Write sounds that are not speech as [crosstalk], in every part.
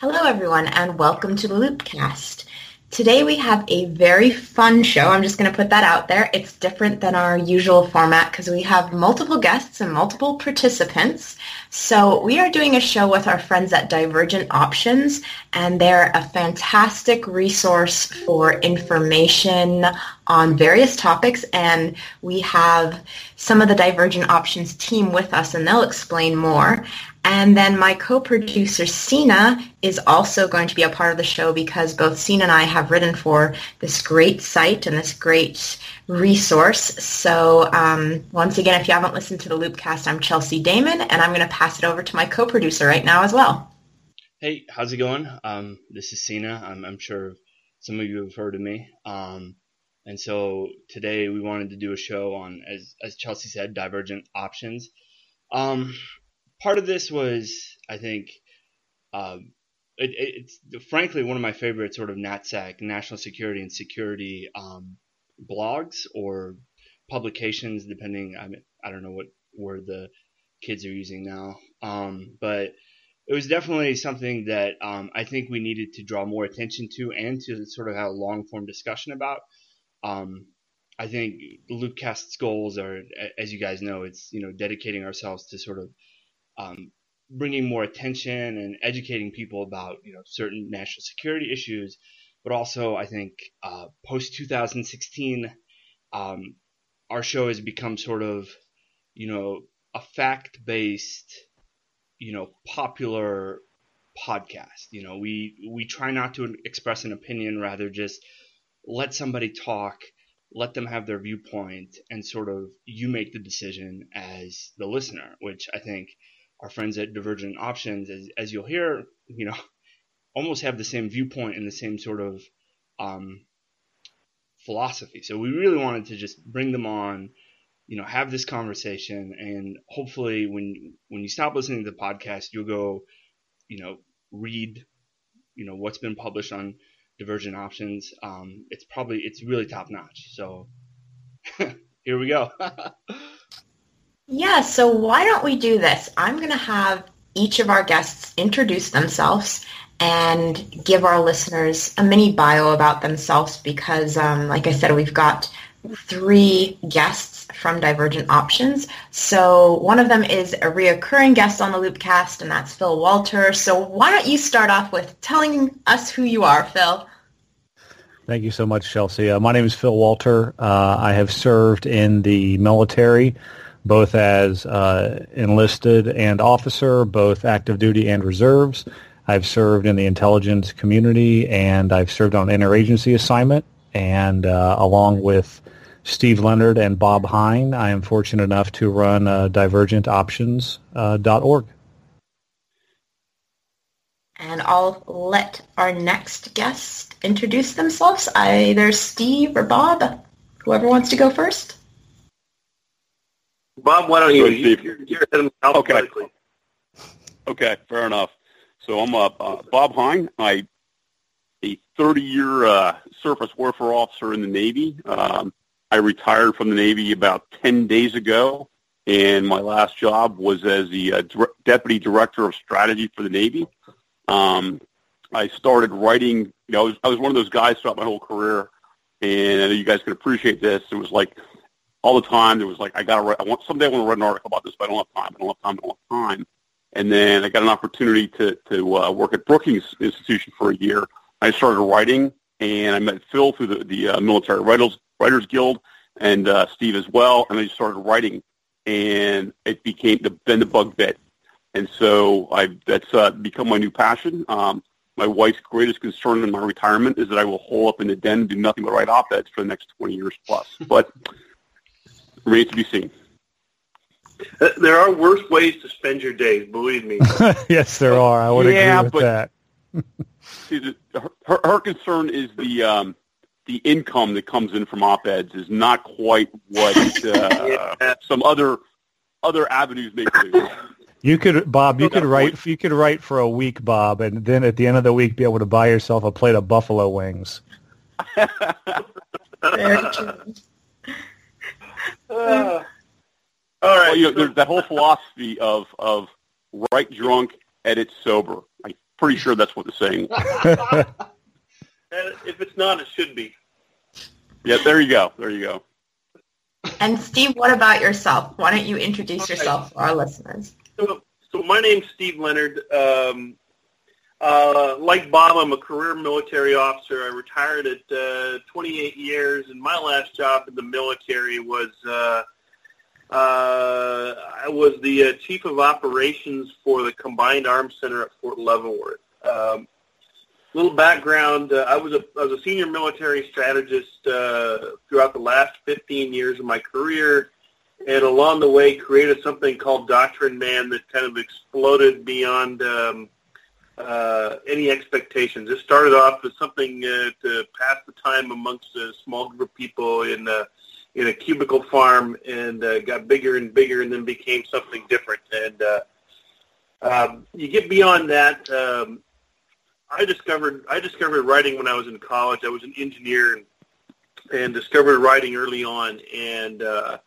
Hello, everyone, and welcome to the Loopcast. Today we have a very fun show. I'm just going to put that out there. It's different than our usual format because we have multiple guests and multiple participants. So we are doing a show with our friends at Divergent Options, and they're a fantastic resource for information on various topics. And we have some of the Divergent Options team with us, and they'll explain more. And then my co-producer, Sina, is also going to be a part of the show because both Sina and I have written for this great site and this great resource. So um, once again, if you haven't listened to the Loopcast, I'm Chelsea Daymon, and I'm going to pass it over to my co-producer right now as well. Hey, how's it going? Um, this is Sina. I'm, I'm, sure some of you have heard of me. Um, and so today we wanted to do a show on, as, as Chelsea said, divergent options. Um, part of this was, I think, um, it, it's frankly one of my favorite sort of NatSec, national security and security um, blogs or publications, depending. I mean, I don't know what word the kids are using now, um, but it was definitely something that um, I think we needed to draw more attention to and to sort of have a long form discussion about. Um, I think Loopcast's goals are, as you guys know, it's you know dedicating ourselves to sort of um, bringing more attention and educating people about you know certain national security issues, but also I think uh, post 2016, um, our show has become sort of you know a fact based you know popular podcast. You know we we try not to express an opinion, rather just let somebody talk let them have their viewpoint and sort of you make the decision as the listener, which I think our friends at Divergent Options, as, as you'll hear, you know, [laughs] almost have the same viewpoint and the same sort of um, philosophy. So we really wanted to just bring them on, you know, have this conversation, and hopefully, when when you stop listening to the podcast, you'll go, you know, read, you know, what's been published on Divergent Options. Um, it's probably it's really top notch. So [laughs] here we go. [laughs] Yeah, so why don't we do this? I'm going to have each of our guests introduce themselves and give our listeners a mini bio about themselves because, um, like I said, we've got three guests from Divergent Options. So one of them is a reoccurring guest on the Loopcast, and that's Phil Walter. So why don't you start off with telling us who you are, Phil? Thank you so much, Chelsea. Uh, my name is Phil Walter. Uh, I have served in the military both as uh, enlisted and officer, both active duty and reserves. I've served in the intelligence community, and I've served on interagency assignment. And uh, along with Steve Leonard and Bob Hein, I am fortunate enough to run uh, divergentoptions.org. And I'll let our next guest introduce themselves, either Steve or Bob, whoever wants to go first. Bob, why don't you? You're, you're okay. Okay, fair enough. So I'm uh, uh, Bob Hein. I a 30-year uh, surface warfare officer in the Navy. Um, I retired from the Navy about 10 days ago, and my last job was as the uh, deputy director of strategy for the Navy. Um, I started writing. You know, I was, I was one of those guys throughout my whole career, and I know you guys can appreciate this. It was like all the time. There was like, I got to write, I want, someday I want to write an article about this, but I don't have time. I don't have time. I don't have time. And then I got an opportunity to, to uh, work at Brookings Institution for a year. I started writing, and I met Phil through the, the uh, Military Writers, Writers Guild and uh, Steve as well, and I just started writing, and it became the, then the bug bit. And so I, that's uh, become my new passion. Um, my wife's greatest concern in my retirement is that I will hole up in the den and do nothing but write op-eds for the next 20 years plus. But remains to be seen. There are worse ways to spend your days, believe me. [laughs] yes, there are. I would yeah, agree with but, that. [laughs] See, the, her, her concern is the um, the income that comes in from op-eds is not quite what [laughs] uh, some other other avenues may produce. You could, Bob. You could write. You could write for a week, Bob, and then at the end of the week, be able to buy yourself a plate of buffalo wings. Very true. Uh, all right. Well, you know, there's that whole philosophy of of write drunk, edit sober. I'm pretty sure that's what they're saying. [laughs] if it's not, it should be. Yeah, there you go. There you go. And Steve, what about yourself? Why don't you introduce yourself for our listeners? So, so my name's Steve Leonard. Um, uh, like Bob, I'm a career military officer. I retired at uh, 28 years, and my last job in the military was uh, uh, I was the uh, chief of operations for the Combined Arms Center at Fort Leavenworth. Um, little background: uh, I was a I was a senior military strategist uh, throughout the last 15 years of my career, and along the way created something called Doctrine Man that kind of exploded beyond. Um, uh, any expectations. It started off as something uh, to pass the time amongst a small group of people in a, in a cubicle farm, and uh, got bigger and bigger, and then became something different. And uh, um, you get beyond that. Um, I discovered I discovered writing when I was in college. I was an engineer and, and discovered writing early on, and uh,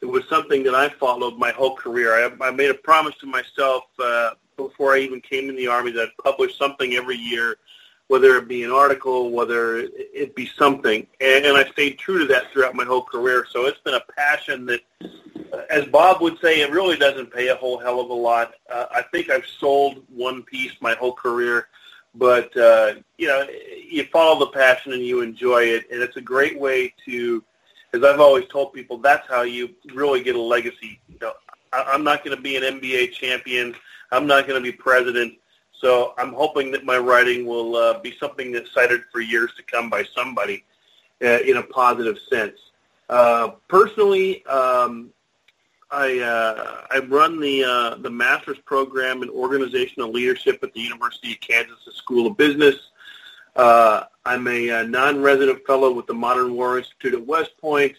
it was something that I followed my whole career. I, I made a promise to myself. Uh, before I even came in the Army that publish something every year, whether it be an article, whether it be something. And, and I stayed true to that throughout my whole career. So it's been a passion that, as Bob would say, it really doesn't pay a whole hell of a lot. Uh, I think I've sold one piece my whole career. But, uh, you know, you follow the passion and you enjoy it. And it's a great way to, as I've always told people, that's how you really get a legacy. You know, I'm not going to be an NBA champion. I'm not going to be president. So I'm hoping that my writing will uh, be something that's cited for years to come by somebody uh, in a positive sense. Uh, personally, um, I uh, I run the uh, the master's program in organizational leadership at the University of Kansas School of Business. Uh, I'm a, a non-resident fellow with the Modern War Institute at West Point.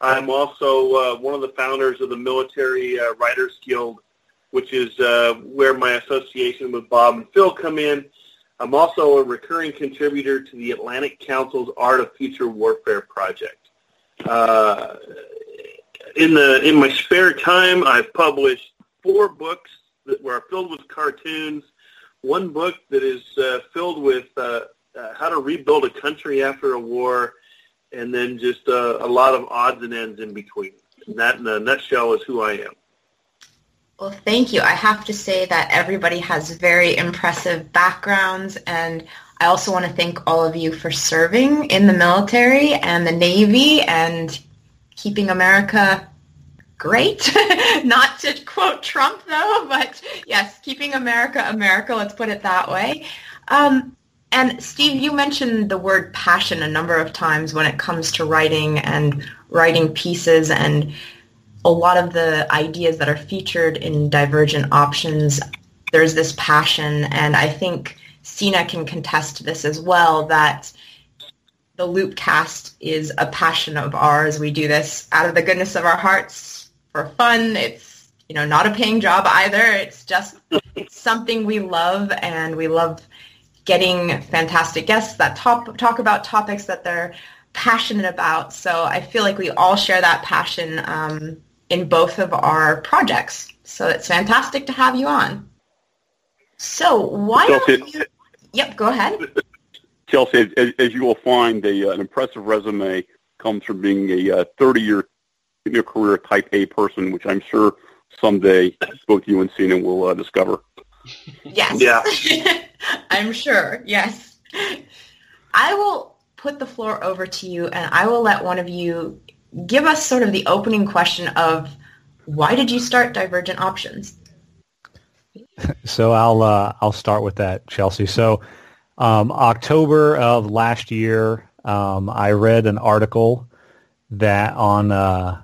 I'm also uh, one of the founders of the Military uh, Writers Guild which is uh, where my association with Bob and Phil come in. I'm also a recurring contributor to the Atlantic Council's Art of Future Warfare project. Uh, in the in my spare time, I've published four books that were filled with cartoons. One book that is uh, filled with uh, uh, how to rebuild a country after a war, and then just uh, a lot of odds and ends in between. And that, in a nutshell, is who I am. Well, thank you. I have to say that everybody has very impressive backgrounds, and I also want to thank all of you for serving in the military and the Navy and keeping America great. [laughs] Not to quote Trump, though, but yes, keeping America America, let's put it that way. Um, and Steve, you mentioned the word passion a number of times when it comes to writing and writing pieces and a lot of the ideas that are featured in Divergent Options, there's this passion, and I think Sina can contest this as well, that the Loopcast is a passion of ours. We do this out of the goodness of our hearts for fun. It's you know not a paying job either. It's just it's something we love, and we love getting fantastic guests that talk talk about topics that they're passionate about. So I feel like we all share that passion. Um, in both of our projects. So it's fantastic to have you on. So why Chelsea, don't you... Yep, go ahead. Chelsea, as, as you will find, a, an impressive resume comes from being a 30-year uh, career type A person, which I'm sure someday both you and Sina will uh, discover. Yes. Yeah. [laughs] I'm sure. Yes. I will put the floor over to you, and I will let one of you give us sort of the opening question of why did you start Divergent Options? [laughs] So I'll uh, I'll start with that, Chelsea. So um, October of last year, um, I read an article that on uh,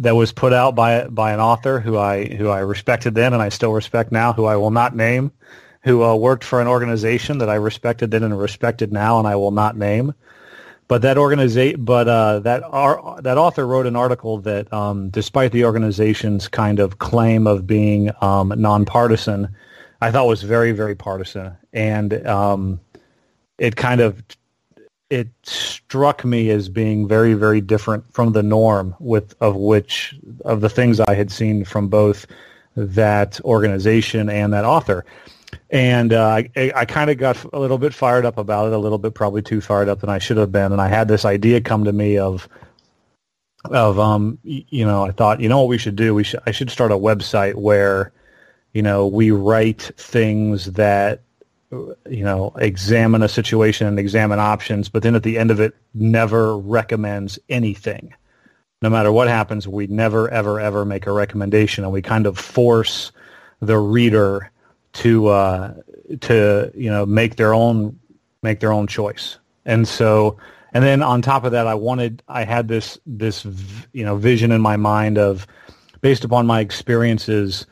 that was put out by by an author who I who I respected then and I still respect now, who I will not name, who uh, worked for an organization that I respected then and respected now, and I will not name. But that organization, but uh, that ar- that author wrote an article that, um, despite the organization's kind of claim of being um, nonpartisan, I thought was very, very partisan, and um, it kind of it struck me as being very, very different from the norm with of which of the things I had seen from both that organization and that author. And uh, I, I kind of got a little bit fired up about it, a little bit probably too fired up than I should have been. And I had this idea come to me of, of um, you know, I thought, you know what we should do? We should I should start a website where, you know, we write things that you know, examine a situation and examine options, but then at the end of it, never recommends anything. No matter what happens, we never, ever, ever make a recommendation, and we kind of force the reader to uh, to you know make their own make their own choice. And so, and then on top of that, I wanted I had this this you know vision in my mind of based upon my experiences,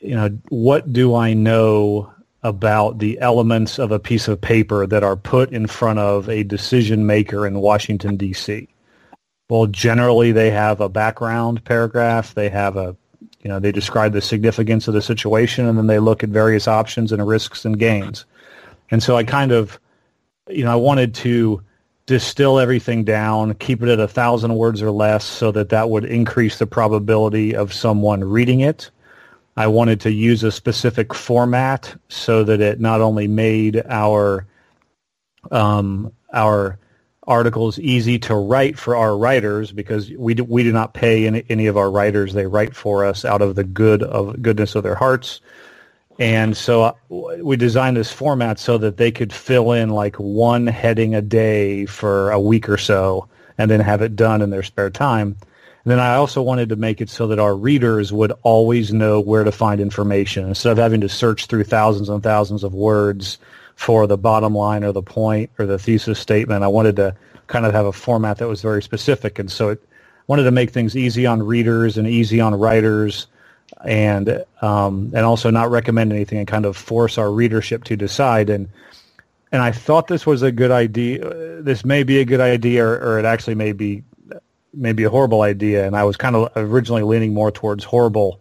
you know, what do I know about the elements of a piece of paper that are put in front of a decision maker in Washington, D.C. Well, generally they have a background paragraph. They have a, you know, they describe the significance of the situation and then they look at various options and risks and gains. And so I kind of, you know, I wanted to distill everything down, keep it at a thousand words or less so that that would increase the probability of someone reading it I wanted to use a specific format so that it not only made our um, our articles easy to write for our writers because we do, we do not pay any, any of our writers; they write for us out of the good of goodness of their hearts. And so uh, we designed this format so that they could fill in like one heading a day for a week or so, and then have it done in their spare time. And then I also wanted to make it so that our readers would always know where to find information instead of having to search through thousands and thousands of words for the bottom line or the point or the thesis statement. I wanted to kind of have a format that was very specific. And so it wanted to make things easy on readers and easy on writers and um, and also not recommend anything and kind of force our readership to decide. And and I thought this was a good idea. This may be a good idea, or, or it actually may be maybe a horrible idea, and I was kind of originally leaning more towards horrible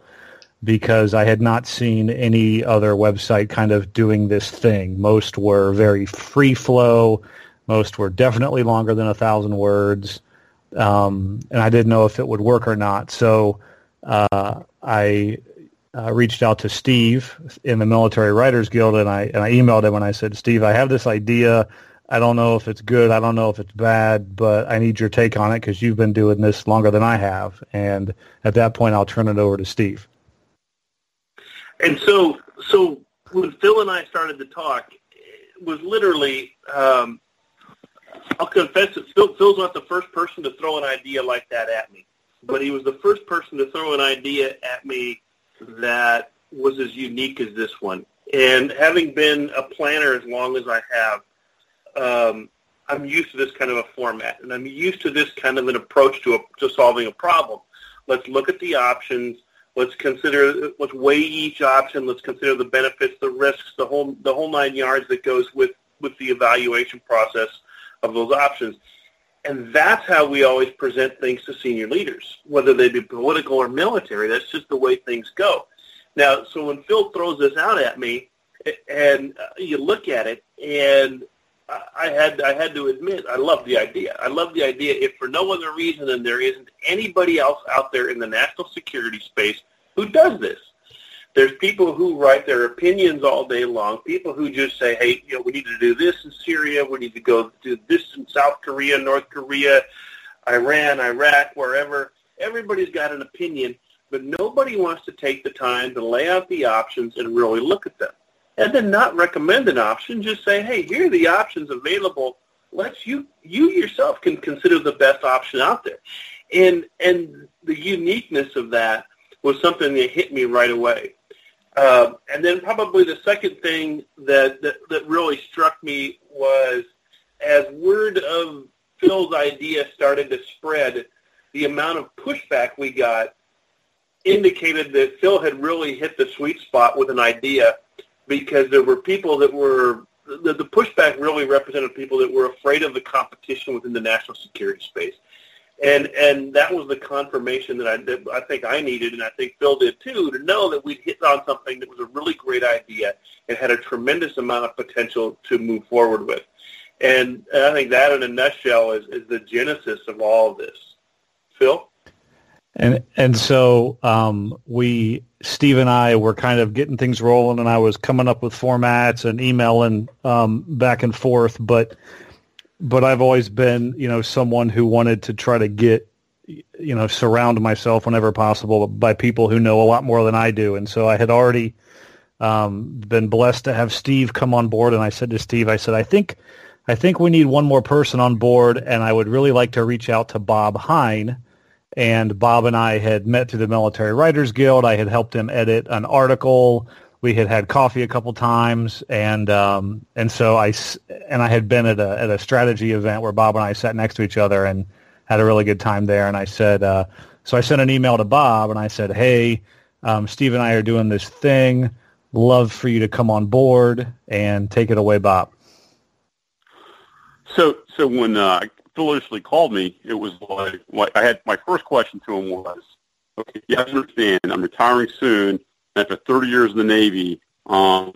because I had not seen any other website kind of doing this thing. Most were very free flow. Most were definitely longer than a thousand words, um, and I didn't know if it would work or not. So uh, I uh, reached out to Steve in the Military Writers Guild, and I and I emailed him and I said, Steve, I have this idea. I don't know if it's good. I don't know if it's bad, but I need your take on it because you've been doing this longer than I have. And at that point, I'll turn it over to Steve. And so, so when Phil and I started to talk, it was literally, um, I'll confess it, Phil, Phil's not the first person to throw an idea like that at me, but he was the first person to throw an idea at me that was as unique as this one. And having been a planner as long as I have, um, I'm used to this kind of a format, and I'm used to this kind of an approach to a, to solving a problem. Let's look at the options. Let's consider. Let's weigh each option. Let's consider the benefits, the risks, the whole the whole nine yards that goes with with the evaluation process of those options. And that's how we always present things to senior leaders, whether they be political or military. That's just the way things go. Now, so when Phil throws this out at me, and uh, you look at it, and I had I had to admit I love the idea. I love the idea if for no other reason than there isn't anybody else out there in the national security space who does this. There's people who write their opinions all day long. People who just say, "Hey, you know, we need to do this in Syria. We need to go do this in South Korea, North Korea, Iran, Iraq, wherever." Everybody's got an opinion, but nobody wants to take the time to lay out the options and really look at them and then not recommend an option. Just say, hey, here are the options available. Let's you you yourself can consider the best option out there, and and the uniqueness of that was something that hit me right away. Uh, and then probably the second thing that, that that really struck me was as word of Phil's idea started to spread, the amount of pushback we got indicated that Phil had really hit the sweet spot with an idea because there were people that were the, the pushback really represented people that were afraid of the competition within the national security space. And and that was the confirmation that I that I think I needed, and I think Phil did too, to know that we'd hit on something that was a really great idea and had a tremendous amount of potential to move forward with. And, and I think that, in a nutshell, is, is the genesis of all of this. Phil. And and so um, we, Steve and I, were kind of getting things rolling, and I was coming up with formats and emailing um, back and forth. But but I've always been, you know, someone who wanted to try to get, you know, surround myself whenever possible by people who know a lot more than I do. And so I had already um, been blessed to have Steve come on board. And I said to Steve, I said, I think, I think we need one more person on board, and I would really like to reach out to Bob Hein. And Bob and I had met through the Military Writers Guild. I had helped him edit an article we had had coffee a couple times, and um, and so I and I had been at a at a strategy event where Bob and I sat next to each other and had a really good time there. And I said, uh, so I sent an email to Bob and I said, hey, um, Steve and I are doing this thing. Love for you to come on board and take it away, Bob. So so when uh, Initially called me, it was like I had my first question to him was, okay, you have to understand I'm retiring soon after 30 years in the Navy, um,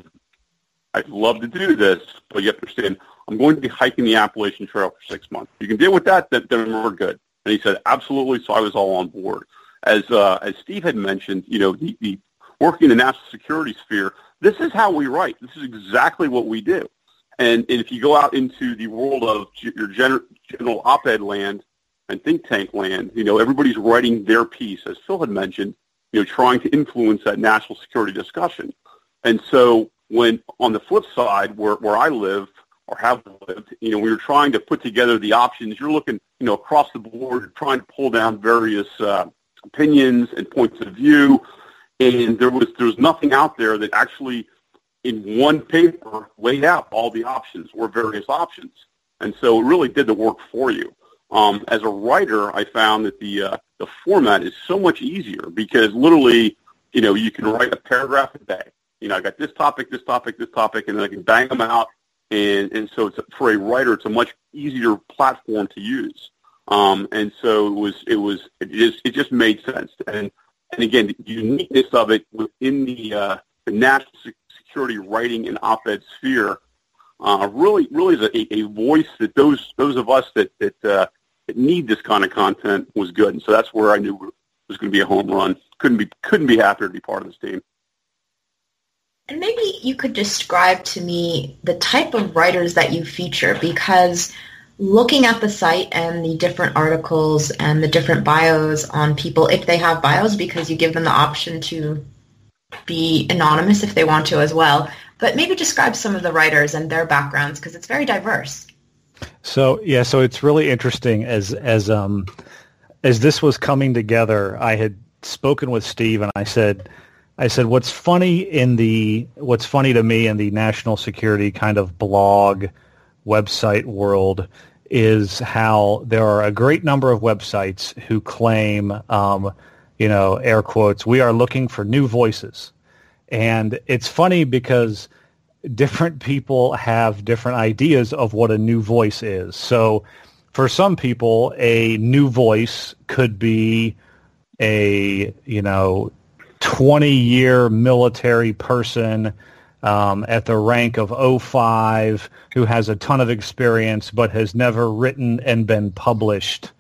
I'd love to do this, but you have to understand, I'm going to be hiking the Appalachian Trail for six months. You can deal with that, then, then we're good. And he said, absolutely. So I was all on board. As uh, as Steve had mentioned, you know, the, the working in the national security sphere, this is how we write. This is exactly what we do. And, and if you go out into the world of your general, general op-ed land and think tank land, you know, everybody's writing their piece. As Phil had mentioned, you know, trying to influence that national security discussion. And so when on the flip side, where, where I live or have lived, you know, we were trying to put together the options. You're looking, you know, across the board, trying to pull down various uh, opinions and points of view, and there was there was nothing out there that actually, in one paper, laid out all the options or various options. And so it really did the work for you. Um, as a writer, I found that the uh, the format is so much easier because literally, you know, you can write a paragraph a day. You know, I got this topic, this topic, this topic, and then I can bang them out. And and so it's, for a writer, it's a much easier platform to use. Um, and so it was it was it just it just made sense. And and again, the uniqueness of it within the uh, the national security writing and op-ed sphere uh, really really is a, a voice that those those of us that that uh, that need this kind of content was good. And so that's where I knew it was going to be a home run. Couldn't be couldn't be happier to be part of this team. And maybe you could describe to me the type of writers that you feature because looking at the site and the different articles and the different bios on people, if they have bios, because you give them the option to be anonymous if they want to as well. But maybe describe some of the writers and their backgrounds because it's very diverse. So yeah, so it's really interesting as as um as this was coming together, I had spoken with Steve and I said I said what's funny in the what's funny to me in the national security kind of blog website world is how there are a great number of websites who claim um, you know air quotes we are looking for new voices and it's funny because different people have different ideas of what a new voice is. So for some people, a new voice could be a, you know, 20 year military person um, at the rank of 05 who has a ton of experience but has never written and been published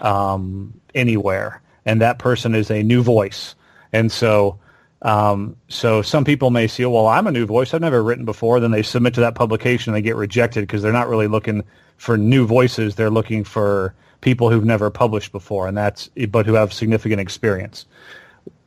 um, anywhere. And that person is a new voice. And so um, so some people may see, well, I'm a new voice. I've never written before. Then they submit to that publication and they get rejected because they're not really looking for new voices. They're looking for people who've never published before, and that's but who have significant experience.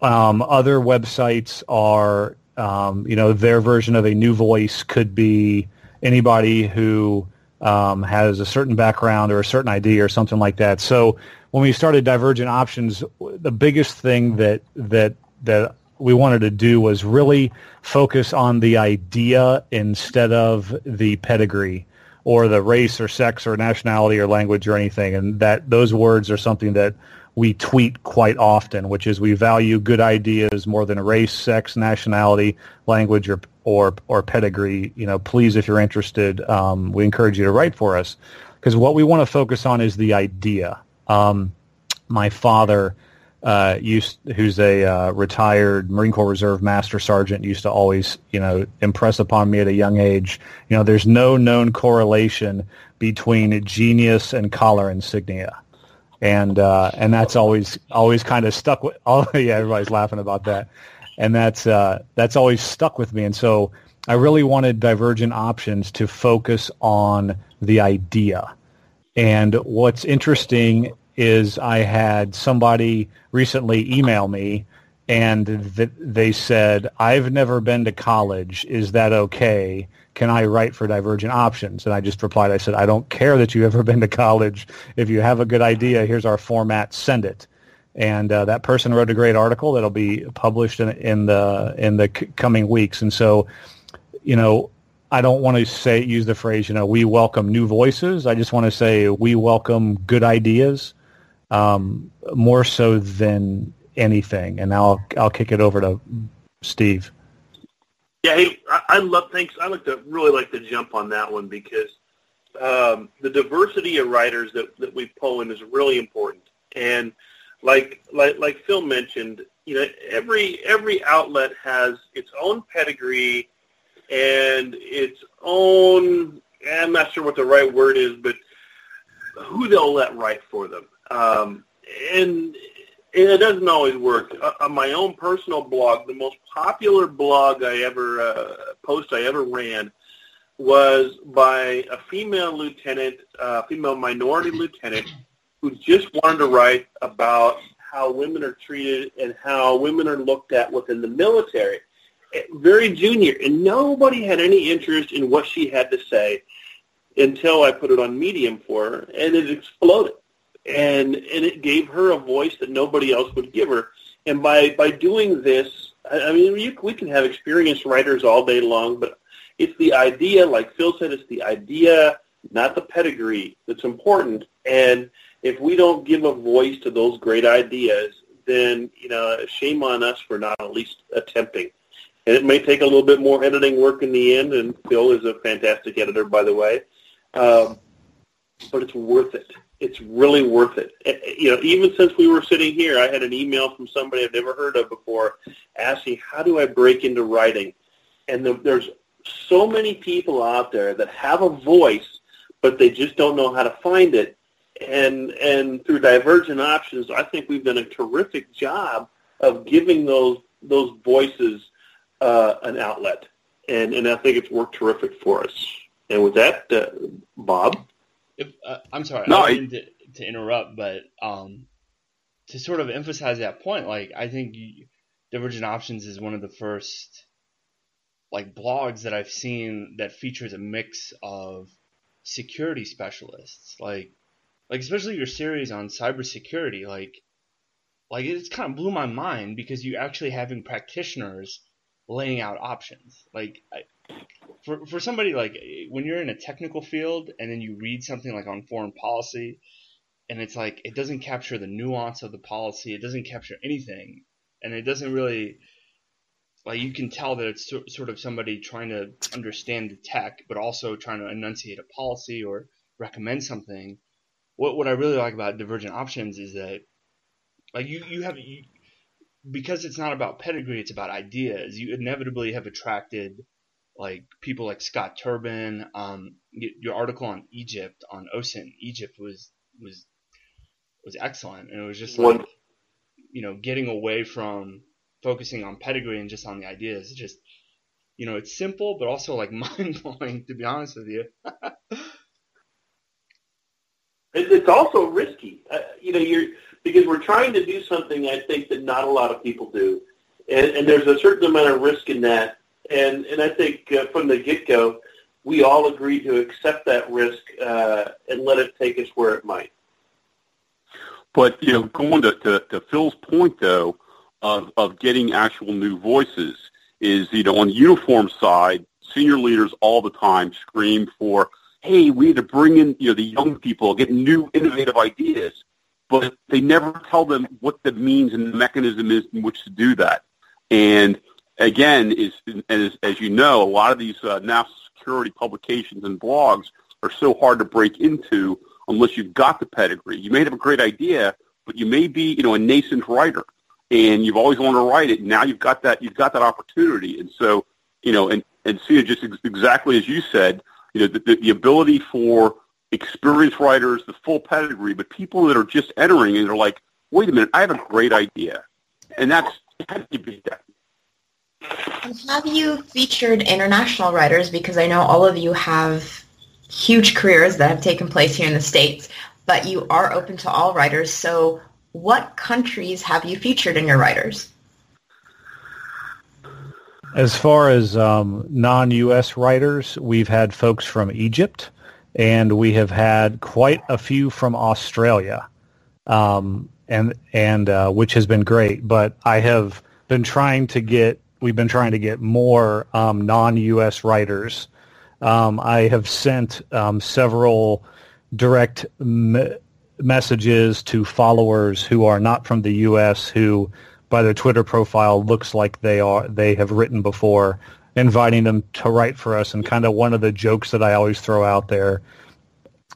Um, other websites are, um, you know, their version of a new voice could be anybody who um, has a certain background or a certain idea or something like that. So when we started Divergent Options, the biggest thing that that that we wanted to do was really focus on the idea instead of the pedigree or the race or sex or nationality or language or anything. And that those words are something that we tweet quite often, which is we value good ideas more than race, sex, nationality, language, or or or pedigree, you know, please, if you're interested, um, we encourage you to write for us because what we want to focus on is the idea. Um, my father uh, used, who's a uh, retired Marine Corps Reserve Master Sergeant, used to always, you know, impress upon me at a young age. You know, there's no known correlation between genius and collar insignia, and uh, and that's always always kind of stuck with. [laughs] Oh yeah, everybody's laughing about that, and that's uh, that's always stuck with me. And so I really wanted Divergent Options to focus on the idea. And what's interesting is I had somebody recently email me and th- they said, I've never been to college. Is that okay? Can I write for Divergent Options? And I just replied, I said, I don't care that you've ever [laughs] been to college. If you have a good idea, here's our format, send it. And uh, that person wrote a great article that'll be published in, in the in the c- coming weeks. And so, you know, I don't want to say use the phrase, you know, we welcome new voices. I just want to say we welcome good ideas um, more so than anything. And now I'll, I'll kick it over to Steve. Yeah, hey, I, I love. Thanks. I like to really like to jump on that one because um, the diversity of writers that, that we pull in is really important. And like like like Phil mentioned, you know, every every outlet has its own pedigree and its own. I'm not sure what the right word is, but who they'll let write for them. Um, and, and it doesn't always work. Uh, on my own personal blog, the most popular blog I ever uh, post I ever ran was by a female lieutenant, uh, female minority lieutenant, who just wanted to write about how women are treated and how women are looked at within the military. Very junior, and nobody had any interest in what she had to say until I put it on Medium for her, and it exploded and and it gave her a voice that nobody else would give her. And by by doing this, I, mean you, we can have experienced writers all day long, but it's the idea, like Phil said, it's the idea, not the pedigree, that's important. And if we don't give a voice to those great ideas, then you know, shame on us for not at least attempting. And it may take a little bit more editing work in the end. And Phil is a fantastic editor, by the way. Um, but it's worth it it's really worth it. Eh, eh, you know, even since we were sitting here, I had an email from somebody I've never heard of before asking, how do I break into writing? And the, there's so many people out there that have a voice, but they just don't know how to find it. And, and through Divergent Options, I think we've done a terrific job of giving those, those voices uh, an outlet. And, and I think it's worked terrific for us. And with that, uh, Bob? If uh, I'm sorry, no, I didn't I... to, to, interrupt, but um, to sort of emphasize that point, like I think you, Divergent Options is one of the first like blogs that I've seen that features a mix of security specialists, like like especially your series on cybersecurity, like like it's kind of blew my mind because you actually having practitioners laying out options. Like I, for for somebody like when you're in a technical field and then you read something like on foreign policy and it's like it doesn't capture the nuance of the policy it doesn't capture anything and it doesn't really like you can tell that it's sort of somebody trying to understand the tech but also trying to enunciate a policy or recommend something what what I really like about divergent options is that like you you have you, because it's not about pedigree it's about ideas you inevitably have attracted like people like Scott Turbin. Um, your article on Egypt on OSINT Egypt was was was excellent, and it was just like you know getting away from focusing on pedigree and just on the ideas. It's just you know it's simple, but also like [laughs] mind blowing to be honest with you. [laughs] it's also risky, uh, you know. You're because we're trying to do something I think that not a lot of people do, and, and there's a certain amount of risk in that. And and I think uh, from the get go, we all agreed to accept that risk uh, and let it take us where it might. But you know, going to, to, to Phil's point though, of of getting actual new voices is you know on the uniform side, senior leaders all the time scream for, hey, we need to bring in you know the young people, get new innovative ideas, but they never tell them what the means and the mechanism is in which to do that. And again, is as, as you know, a lot of these uh, national security publications and blogs are so hard to break into unless you've got the pedigree. You may have a great idea, but you may be, you know, a nascent writer, and you've always wanted to write it. Now you've got that, you've got that opportunity, and so, you know, and and see just ex- exactly as you said, you know, the, the, the ability for experienced writers, the full pedigree, but people that are just entering and they're like, wait a minute, I have a great idea, and that's how do you beat that? Have you featured international writers? Because I know all of you have huge careers that have taken place here in the States, but you are open to all writers. So what countries have you featured in your writers? As far as um, non-U.S. writers, we've had folks from Egypt, and we have had quite a few from Australia, um, and and uh, which has been great. But I have been trying to get we've been trying to get more um, non-U.S. writers um, I have sent um, several direct me- messages to followers who are not from the U.S. who, by their Twitter profile, looks like they are they have written before, inviting them to write for us. And kind of one of the jokes that I always throw out there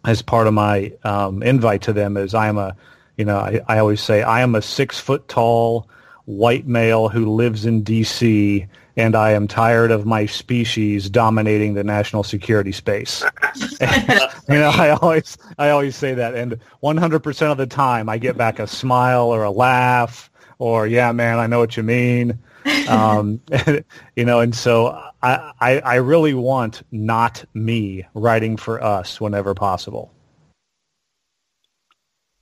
as part of my um, invite to them is I am a, you know, I, I always say I am a six foot tall white male who lives in D.C and I am tired of my species dominating the national security space. [laughs] you know, I always I always say that, and 100% of the time I get back a smile or a laugh or yeah, man, I know what you mean. Um, [laughs] you know, and so I, I I really want not me writing for us whenever possible.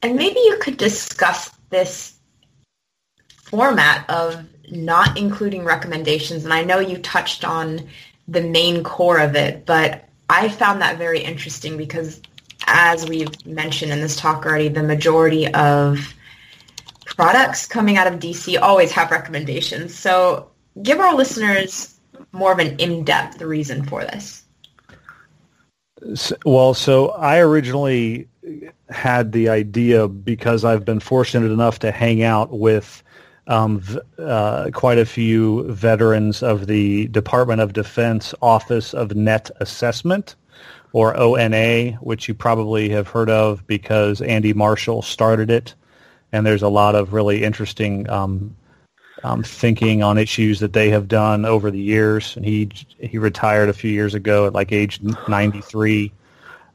And maybe you could discuss this format of not including recommendations. And I know you touched on the main core of it, but I found that very interesting because as we've mentioned in this talk already, the majority of products coming out of DC always have recommendations. So give our listeners more of an in-depth reason for this. Well, so I originally had the idea because I've been fortunate enough to hang out with um, uh, quite a few veterans of the Department of Defense Office of Net Assessment, or ONA, which you probably have heard of because Andy Marshall started it. And there's a lot of really interesting um, um, thinking on issues that they have done over the years. And he he retired a few years ago at like age 93.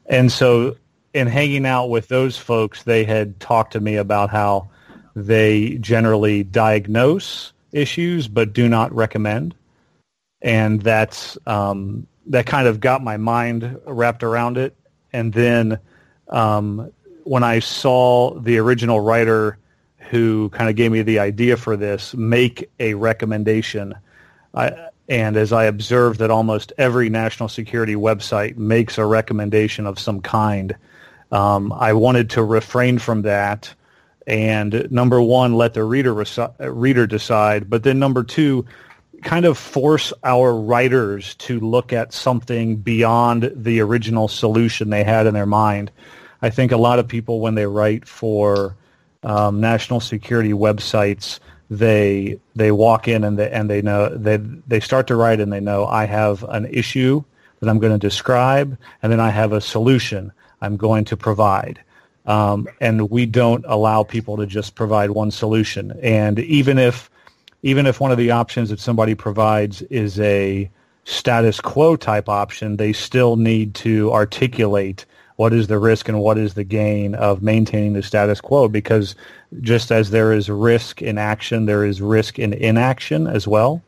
And so in hanging out with those folks, they had talked to me about how they generally diagnose issues but do not recommend, and that's um, that kind of got my mind wrapped around it. And then um, when I saw the original writer who kind of gave me the idea for this make a recommendation, I, and as I observed that almost every national security website makes a recommendation of some kind, um, I wanted to refrain from that and number one, let the reader reader decide. But then number two, kind of force our writers to look at something beyond the original solution they had in their mind. I think a lot of people, when they write for um, national security websites, they they walk in and they and they know they they start to write and they know I have an issue that I'm going to describe, and then I have a solution I'm going to provide. Um, and we don't allow people to just provide one solution. And even if even if one of the options that somebody provides is a status quo type option, they still need to articulate what is the risk and what is the gain of maintaining the status quo because just as there is risk in action, there is risk in inaction as well.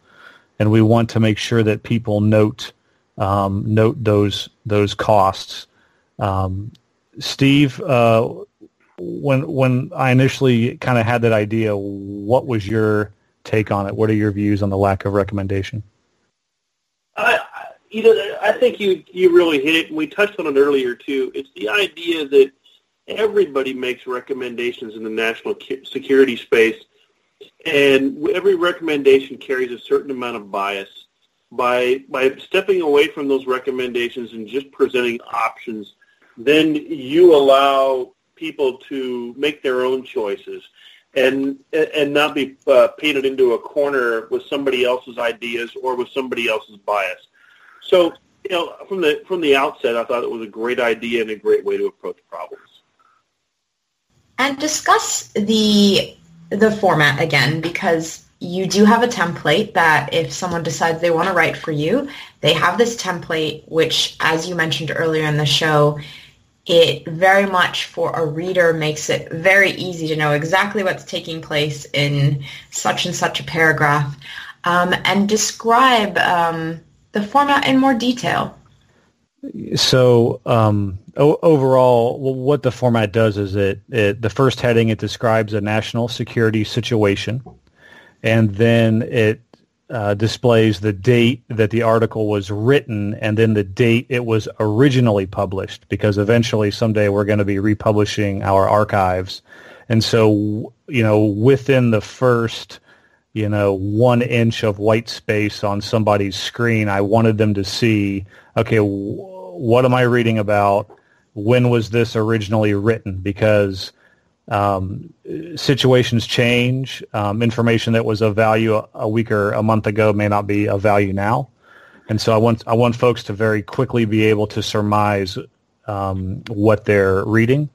And we want to make sure that people note um, note those those costs. Um, Steve, uh, when when I initially kind of had that idea, what was your take on it? What are your views on the lack of recommendation? I, you know, I think you you really hit it, and we touched on it earlier too. It's the idea that everybody makes recommendations in the national security space, and every recommendation carries a certain amount of bias. By by stepping away from those recommendations and just presenting options then you allow people to make their own choices. and and not be uh, painted into a corner with somebody else's ideas or with somebody else's bias. So you know, from the from the outset, I thought it was a great idea and a great way to approach problems. And discuss the the format again because you do have a template that if someone decides they want to write for you, they have this template which, as you mentioned earlier in the show, it very much for a reader makes it very easy to know exactly what's taking place in such and such a paragraph um, and describe um, the format in more detail. So um, o- overall, what the format does is it, it the first heading it describes a national security situation, and then it uh, displays the date that the article was written and then the date it was originally published because eventually someday we're going to be republishing our archives. And so, you know, within the first, you know, one inch of white space on somebody's screen, I wanted them to see, okay, what am I reading about? When was this originally written? Because um, situations change. Um, information that was of value a, a, week or a month ago may not be of value now, and so I want I want folks to very quickly be able to surmise um, what they're reading.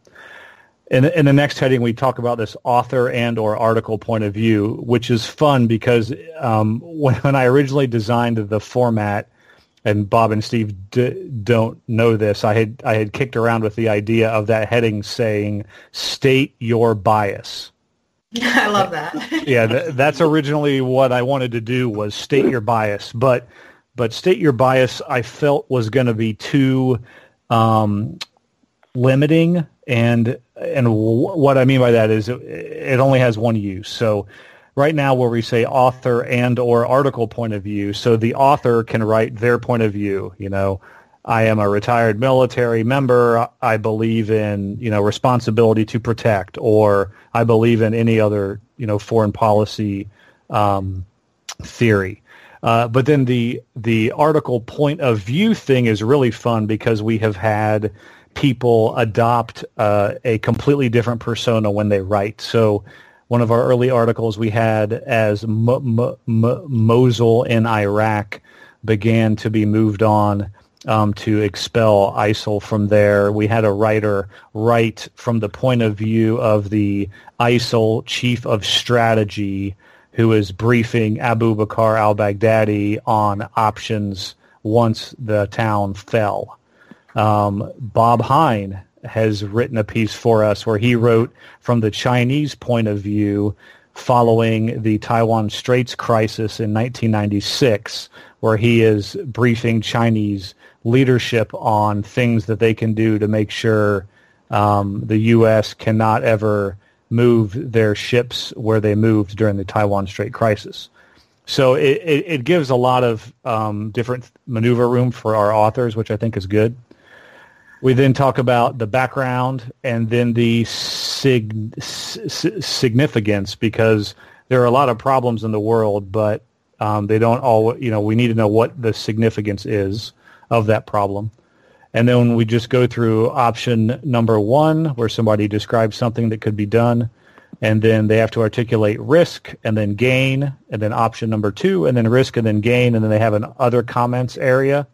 In, in the next heading, we talk about this author and or article point of view, which is fun because um, when, when I originally designed the format, and Bob and Steve d- don't know this. I had I had kicked around with the idea of that heading saying "State your bias." [laughs] I love that. yeah, th- that's originally what I wanted to do was state your bias, but but state your bias I felt was going to be too um, limiting, and and w- what I mean by that is it, it only has one use. So right now where we say author and or article point of view so the author can write their point of view you know. I am a retired military member. I believe in you know responsibility to protect or i believe in any other you know foreign policy um, theory. Uh, but then the the article point of view thing is really fun because we have had people adopt uh, a completely different persona when they write so one of our early articles we had as M- M- M- Mosul in Iraq began to be moved on um, to expel ISIL from there. We had a writer write from the point of view of the ISIL chief of strategy who is briefing Abu Bakr al-Baghdadi on options once the town fell. Um, Bob Hein has written a piece for us where he wrote from the Chinese point of view following the Taiwan Straits crisis in 1996, where he is briefing Chinese leadership on things that they can do to make sure um, the U.S. cannot ever move their ships where they moved during the Taiwan Strait crisis. So it, it, it gives a lot of um, different maneuver room for our authors, which I think is good. We then talk about the background and then the sig- significance because there are a lot of problems in the world, but um, they don't all, you know, we need to know what the significance is of that problem. And then we just go through option number one where somebody describes something that could be done. And then they have to articulate risk and then gain and then option number two and then risk and then gain. And then they have an other comments area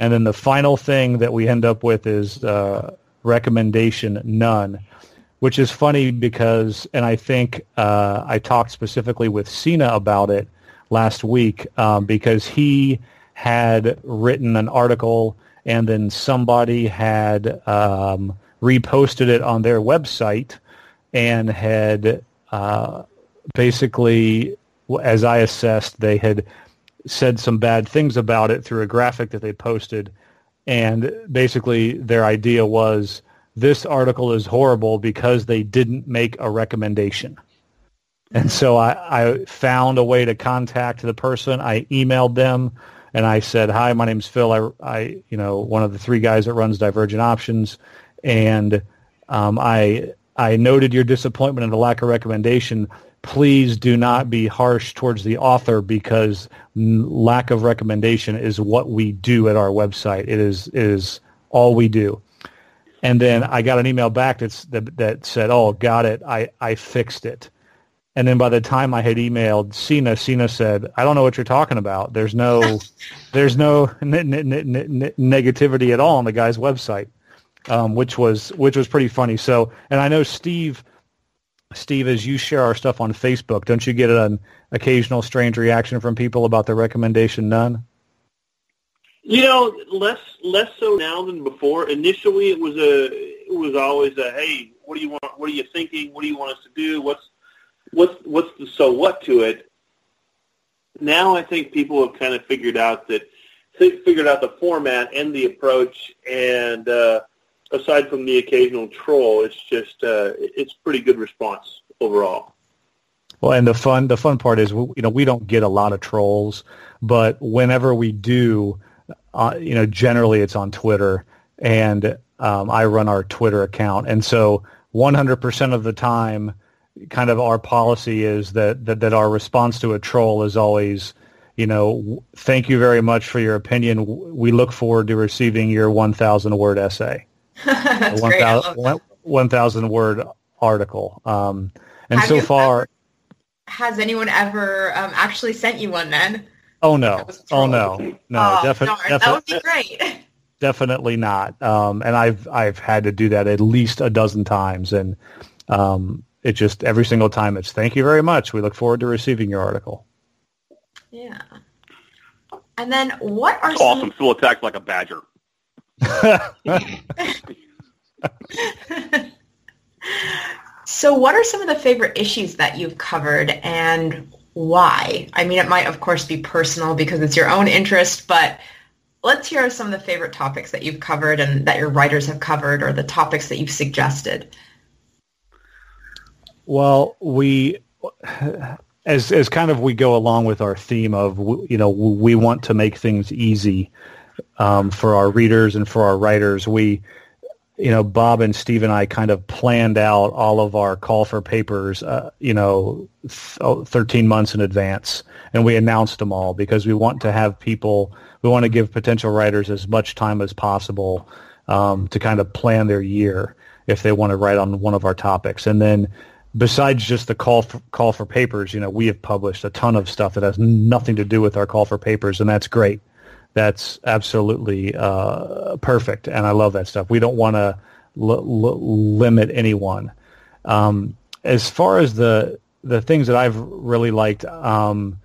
and then the final thing that we end up with is uh, recommendation none, which is funny because, and I think uh, I talked specifically with Sina about it last week um, because he had written an article and then somebody had um, reposted it on their website and had uh, basically, as I assessed, they had said some bad things about it through a graphic that they posted. And basically their idea was this article is horrible because they didn't make a recommendation. And so I, I found a way to contact the person. I emailed them and I said, hi, my name's Phil. I, I you know, one of the three guys that runs Divergent Options. And um, I, I noted your disappointment and the lack of recommendation please do not be harsh towards the author because lack of recommendation is what we do at our website. It is it is all we do. And then I got an email back that's, that that said, "Oh, got it. I I fixed it." And then by the time I had emailed Sina, Sina said, "I don't know what you're talking about. There's no, [laughs] there's no n- n- n- negativity at all on the guy's website," um, which was which was pretty funny. So, and I know Steve, Steve, as you share our stuff on Facebook, don't you get an occasional strange reaction from people about the recommendation none? You know, less less so now than before. Initially, it was a it was always a hey, what do you want? What are you thinking? What do you want us to do? What's what's what's the so what to it? Now I think people have kind of figured out that figured out the format and the approach, and uh, aside from the occasional troll, it's just uh, it's pretty good response overall. Well, and the fun the fun part is you know we don't get a lot of trolls, but whenever we do, uh, you know generally it's on Twitter, and um, I run our Twitter account, and so 100% of the time kind of our policy is that, that, that our response to a troll is always, you know, thank you very much for your opinion. We look forward to receiving your 1,000 word essay. [laughs] That's 1, 1,000 word article. Um, and Have so far, ever, has anyone ever um, actually sent you one then? Oh no! Oh no! No, oh, definitely. That would be great. [laughs] Definitely not. Um, and I've I've had to do that at least a dozen times, and um, it just every single time it's thank you very much. We look forward to receiving your article. Yeah. And then what are some... awesome? Still attacked like a badger. So what are some of the favorite issues that you've covered and why? I mean, it might of course be personal because it's your own interest, but let's hear some of the favorite topics that you've covered and that your writers have covered or the topics that you've suggested. Well, we as as kind of we go along with our theme of you know we want to make things easy um, for our readers and for our writers. We you know Bob and Steve and I kind of planned out all of our call for papers uh, you know th- oh, 13 months in advance and we announced them all because we want to have people we want to give potential writers as much time as possible um, to kind of plan their year if they want to write on one of our topics and then besides just the call for, call for papers, you know, we have published a ton of stuff that has nothing to do with our call for papers, and that's great. That's absolutely uh, perfect, and I love that stuff. We don't want to l- l- limit anyone. Um, as far as the the things that I've really liked, um,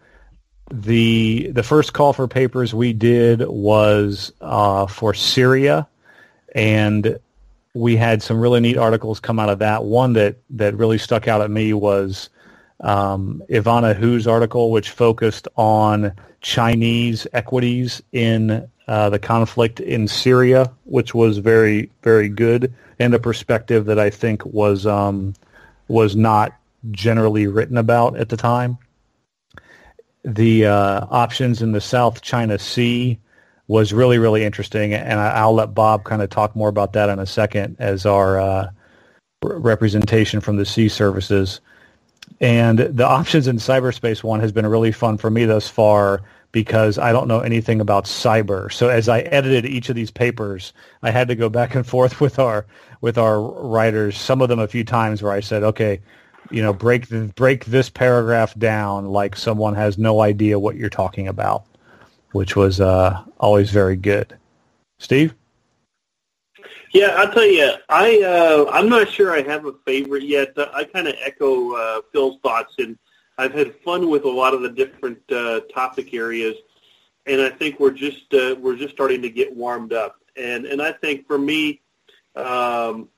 the the first call for papers we did was uh, for Syria, and we had some really neat articles come out of that. One that, that really stuck out at me was um, Ivana Hu's article, which focused on Chinese equities in uh, the conflict in Syria, which was very, very good, and a perspective that I think was um, was not generally written about at the time. The uh, options in the South China Sea was really, really interesting. And I, will let Bob kind of talk more about that in a second as our uh, representation from the sea services. And the options in cyberspace one has been really fun for me thus far because I don't know anything about cyber. So as I edited each of these papers, I had to go back and forth [laughs] with our with our writers. Some of them a few times where I said, "Okay, you know, break the, break this paragraph down like someone has no idea what you're talking about." which was uh, always very good. Steve? Yeah, I'll tell you, I uh, I'm not sure I have a favorite yet. I kind of echo uh, Phil's thoughts, and I've had fun with a lot of the different uh, topic areas, and I think we're just uh, we're just starting to get warmed up. And and I think for me, um,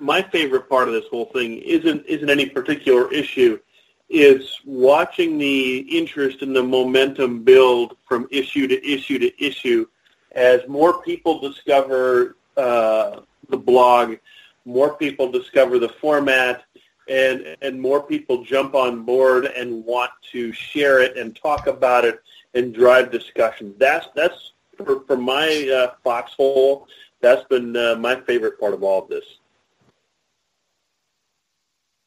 my favorite part of this whole thing isn't isn't any particular issue is watching the interest and the momentum build from issue to issue to issue as more people discover uh, the blog, more people discover the format, and and more people jump on board and want to share it and talk about it and drive discussion. That's that's for, for my uh, foxhole. That's been uh, my favorite part of all of this.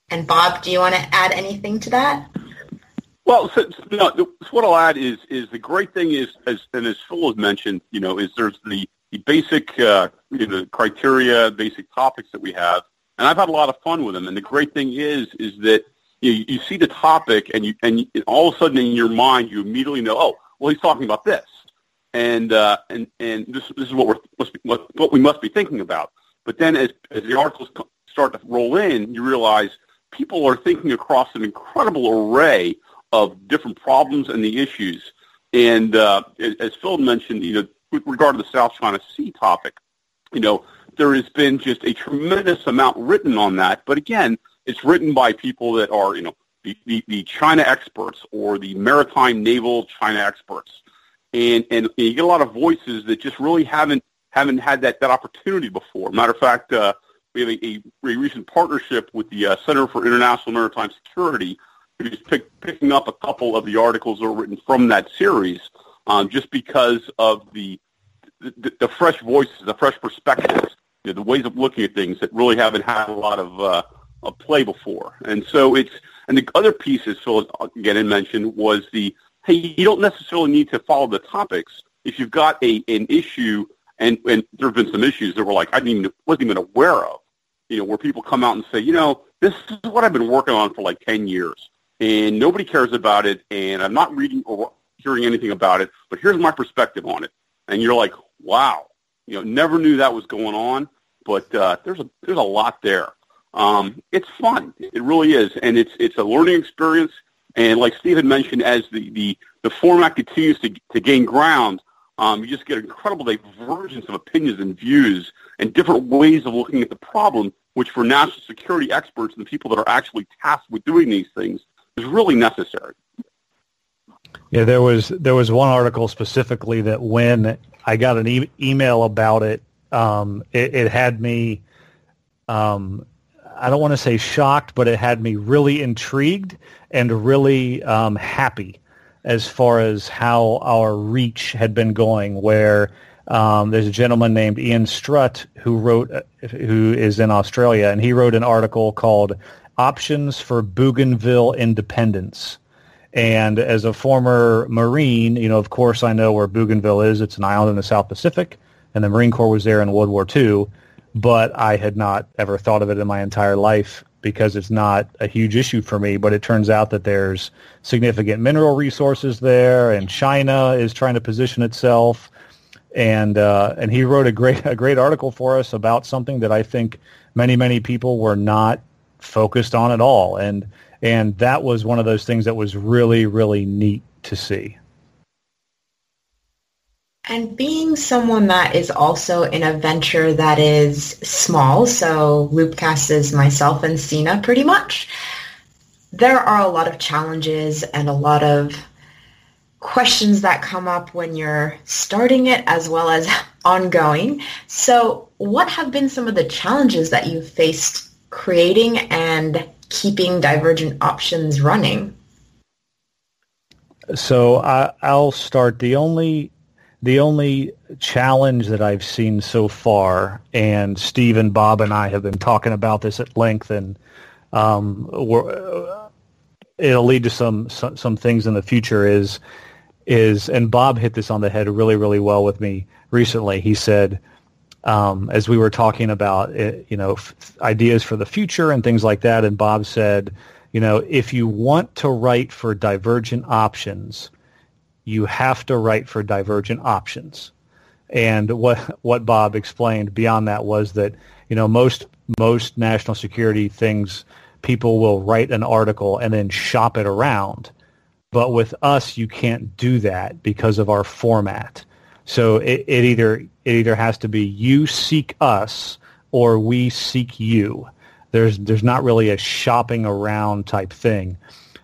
And Bob, do you want to add anything to that? Well, so, no, what I'll add is is the great thing is, as and as Phil has mentioned, you know, is there's the the basic uh, you know criteria, basic topics that we have, and I've had a lot of fun with them. And the great thing is is that you, you see the topic and you and all of a sudden in your mind you immediately know, oh, well he's talking about this, and uh, and and this this is what we're must be, what, we must be thinking about. But then as as the articles start to roll in, you realize people are thinking across an incredible array of different problems and the issues. And uh, as Phil mentioned, you know, with regard to the South China Sea topic, you know, there has been just a tremendous amount written on that. But again, it's written by people that are, you know, the, the, the China experts or the maritime naval China experts. And, and, and you get a lot of voices that just really haven't haven't had that, that opportunity before. Matter of fact, uh, we have a, a, a, recent partnership with the uh, Center for International Maritime Security, who's pick, picking up a couple of the articles that were written from that series, um, just because of the, the, the fresh voices, the fresh perspectives, you know, the ways of looking at things that really haven't had a lot of uh, of play before. And so it's and the other piece, pieces Phil again mentioned was the hey, you don't necessarily need to follow the topics if you've got a an issue. And, and there have been some issues that were like I didn't even wasn't even aware of, you know, where people come out and say, you know, this is what I've been working on for like ten years, and nobody cares about it, and I'm not reading or hearing anything about it, but here's my perspective on it. And you're like, wow, you know, never knew that was going on, but uh, there's a there's a lot there. Um, it's fun, it really is, and it's it's a learning experience. And like Stephen mentioned, as the the, the format continues to to gain ground, um, you just get incredible divergence of opinions and views and different ways of looking at the problem, which for national security experts and the people that are actually tasked with doing these things is really necessary. Yeah, there was there was one article specifically that when I got an e- email about it, um, it, it, had me. Um, I don't want to say shocked, but it had me really intrigued and really um, happy as far as how our reach had been going. Where um, there's a gentleman named Ian Strutt who wrote, who is in Australia, and he wrote an article called "Options for Bougainville Independence." And as a former Marine, you know, of course, I know where Bougainville is. It's an island in the South Pacific, and the Marine Corps was there in World War II. But I had not ever thought of it in my entire life because it's not a huge issue for me. But it turns out that there's significant mineral resources there, and China is trying to position itself. And uh, and he wrote a great a great article for us about something that I think many many people were not focused on at all. And and that was one of those things that was really, really neat to see. And being someone that is also in a venture that is small, so Loopcast is myself and Sina pretty much, there are a lot of challenges and a lot of questions that come up when you're starting it as well as [laughs] ongoing. So what have been some of the challenges that you've faced creating and keeping divergent options running? So I, I'll start. The only the only challenge that I've seen so far, and Steve and Bob and I have been talking about this at length, and um, it'll lead to some, some some things in the future. Is is and Bob hit this on the head really really well with me recently. He said um, as we were talking about, eh, you know, f- ideas for the future and things like that. And Bob said, you know, if you want to write for divergent options, you have to write for divergent options. And what what Bob explained beyond that was that you know most most national security things people will write an article and then shop it around, but with us you can't do that because of our format. So it, it either it either has to be you seek us or we seek you. There's there's not really a shopping around type thing.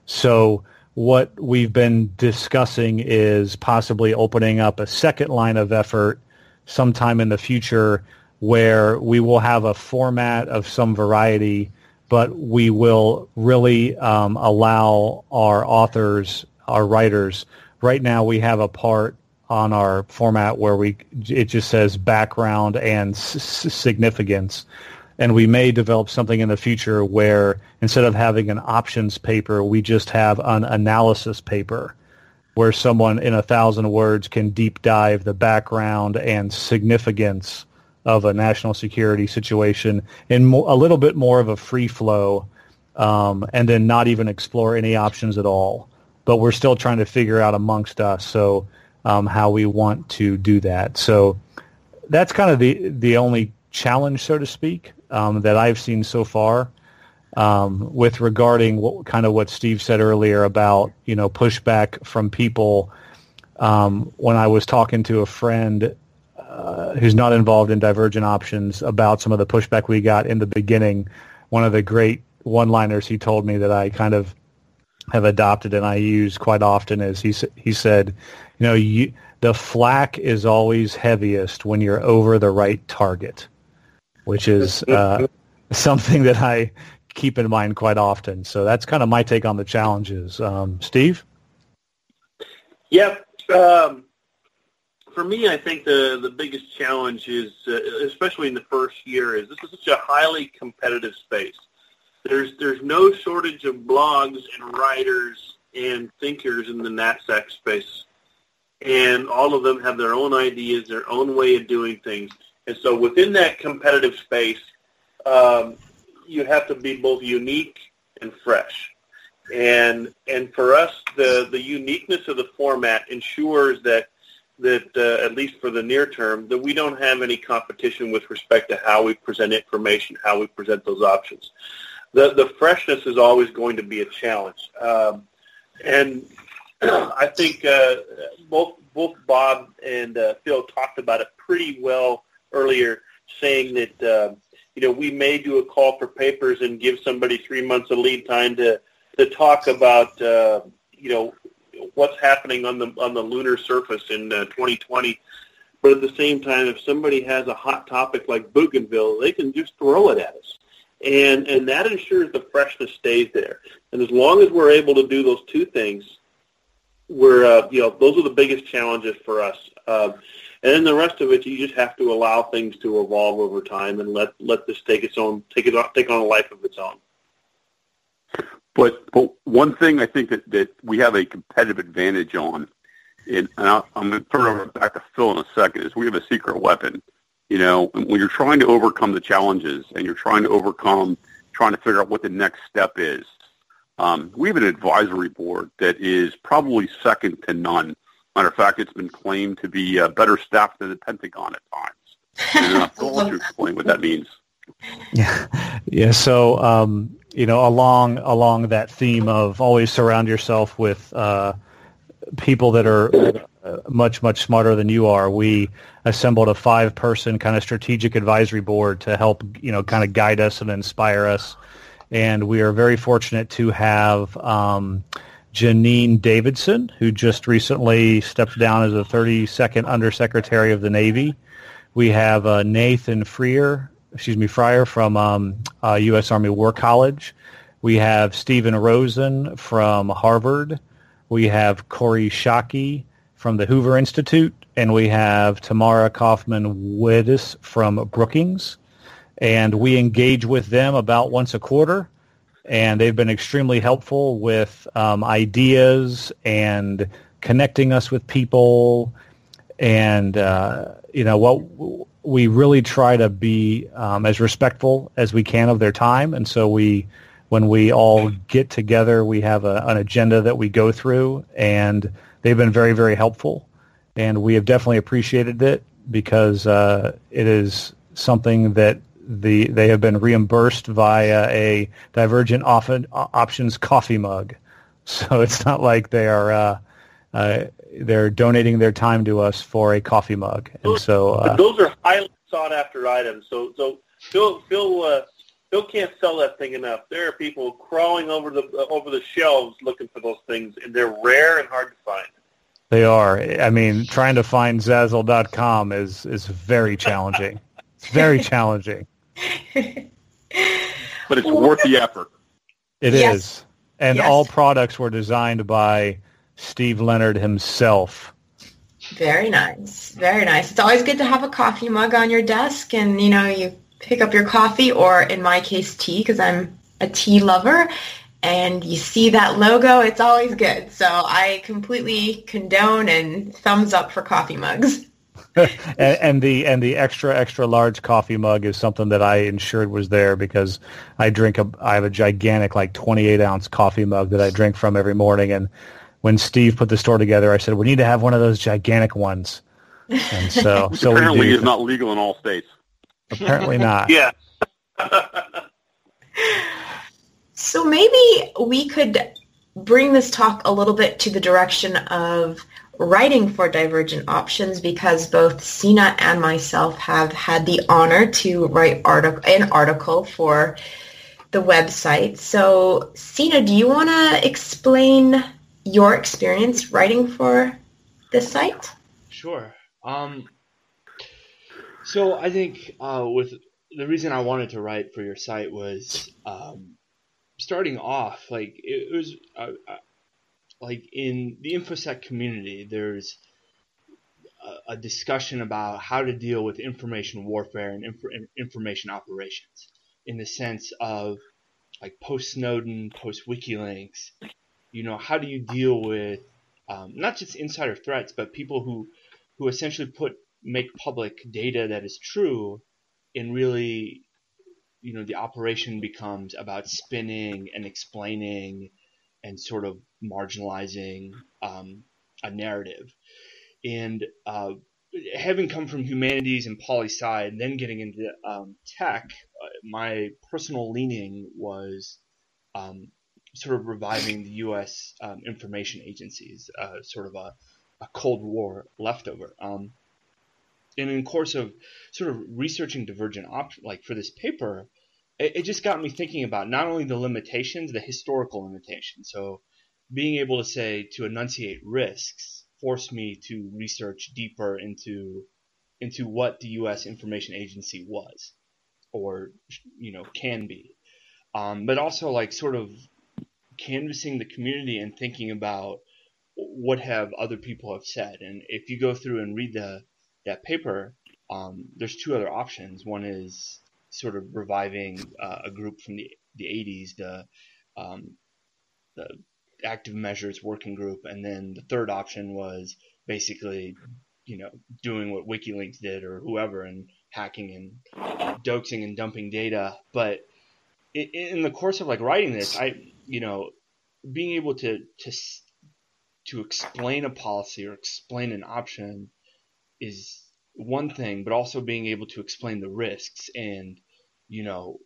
So what we've been discussing is possibly opening up a second line of effort sometime in the future where we will have a format of some variety, but we will really um, allow our authors, our writers. Right now, we have a part on our format where we it just says background and s- significance and we may develop something in the future where instead of having an options paper we just have an analysis paper where someone in a thousand words can deep dive the background and significance of a national security situation in mo- a little bit more of a free flow um, and then not even explore any options at all. But we're still trying to figure out amongst us so um, how we want to do that. So that's kind of the the only challenge, so to speak, um, that I've seen so far. Um, with regarding what kind of what Steve said earlier about you know pushback from people. Um, when I was talking to a friend uh, who's not involved in divergent options about some of the pushback we got in the beginning, one of the great one-liners he told me that I kind of have adopted and I use quite often is he he said, know, you, the flak is always heaviest when you're over the right target, which is [laughs] uh, something that I keep in mind quite often. So that's kind of my take on the challenges. Um, Steve? Yep. Um, for me, I think the, the biggest challenge is, uh, especially in the first year, is this is such a highly competitive space. There's there's no shortage of blogs and writers and thinkers in the NatSec space, and all of them have their own ideas, their own way of doing things. And so within that competitive space, um, you have to be both unique and fresh. And and for us, the the uniqueness of the format ensures that that uh, at least for the near term, that we don't have any competition with respect to how we present information, how we present those options. The the freshness is always going to be a challenge, um, and [clears throat] I think uh, both both Bob and uh, Phil talked about it pretty well earlier, saying that uh, you know, we may do a call for papers and give somebody three months of lead time to to talk about, uh, you know, what's happening on the on the lunar surface in uh, 2020. But at the same time, if somebody has a hot topic like Bougainville, they can just throw it at us, and and that ensures the freshness stays there. And as long as we're able to do those two things, we're uh, you know those are the biggest challenges for us. Uh, and then the rest of it, you just have to allow things to evolve over time and let let this take its own take it take on a life of its own. But but one thing I think that, that we have a competitive advantage on, and, and i am going to turn over back to Phil in a second, is we have a secret weapon. You know, when you're trying to overcome the challenges and you're trying to overcome, trying to figure out what the next step is, um, we have an advisory board that is probably second to none Matter of fact, it's been claimed to be uh, better staffed than the Pentagon at times. And uh, Phil, why don't you explain what that means? Yeah, yeah. So, um, you know, along along that theme of always surround yourself with uh, people that are uh, much much smarter than you are, we assembled a five person kind of strategic advisory board to help you know kind of guide us and inspire us. And we are very fortunate to have. Um, Janine Davidson, who just recently stepped down as the 32nd Undersecretary of the Navy. We have uh, Nathan Freer, excuse me, Freier from um, uh, U.S. Army War College. We have Stephen Rosen from Harvard. We have Kori Schake from the Hoover Institute, and we have Tamara Kaufman Wittes from Brookings. And we engage with them about once a quarter and they've been extremely helpful with um, ideas and connecting us with people. And uh, you know what we really try to be um, as respectful as we can of their time, and so we. When we all get together, we have a, an agenda that we go through, and they've been very, very helpful. And we have definitely appreciated it because uh, it is something that the they have been reimbursed via a Divergent Options coffee mug. [laughs] So it's not like they are uh, uh, they're donating their time to us for a coffee mug. And those, so uh, those are highly sought after items. So so Phil Phil uh, Phil can't sell that thing enough. There are people crawling over the over the shelves looking for those things, and they're rare and hard to find. They are. I mean, trying to find Zazzle.com is is very challenging. [laughs] it's very challenging. But it's worth the effort. It yes. is, And yes. all products were designed by Steve Leonard himself. Very nice. Very nice. It's always good to have a coffee mug on your desk and, you know, you pick up your coffee or in my case tea because I'm a tea lover and you see that logo, it's always good. So I completely condone and thumbs up for coffee mugs. [laughs] and, and, the and the extra extra large coffee mug is something that I ensured was there because I drink a I have a gigantic like 28 ounce coffee mug that I drink from every morning. And when Steve put the store together, I said we need to have one of those gigantic ones. And so [laughs] so apparently it's not legal in all states. Apparently [laughs] not. yeah. so maybe we could bring this talk a little bit to the direction of writing for Divergent Options because both Sina and myself have had the honor to write artic- an article for the website. So, Sina, do you want to explain your experience writing for this site? Sure. Um, so I think uh, with the reason I wanted to write for your site was um, starting off like it, was uh, uh, like in the infosec community there's a, a, discussion about how to deal with information warfare and inf- information operations in the sense of like post Snowden, post WikiLeaks. You know, how do you deal with um, not just insider threats, but people who who essentially put make public data that is true and really you know the operation becomes about spinning and explaining and sort of marginalizing um, a narrative and uh, having come from humanities and poli sci and then getting into um, tech uh, my personal leaning was um, sort of reviving the U.S. Um, information agencies, uh, sort of a, a, Cold War leftover. Um, and in the course of sort of researching divergent options, like for this paper, it, it, just got me thinking about not only the limitations, the historical limitations. So being able to say to enunciate risks forced me to research deeper into into what the U.S. information agency was, or you know can be, um, but also like sort of canvassing the community and thinking about what have other people have said. And if you go through and read the that paper, um, there's two other options. One is sort of reviving uh, a group from the the 80s, the um, the active measures working group, and then the third option was basically, you know, doing what WikiLeaks did or whoever and hacking and doxing and dumping data. But in, in the course of like writing this, I, you know, being able to to to explain a policy or explain an option is one thing, but also being able to explain the risks and you know,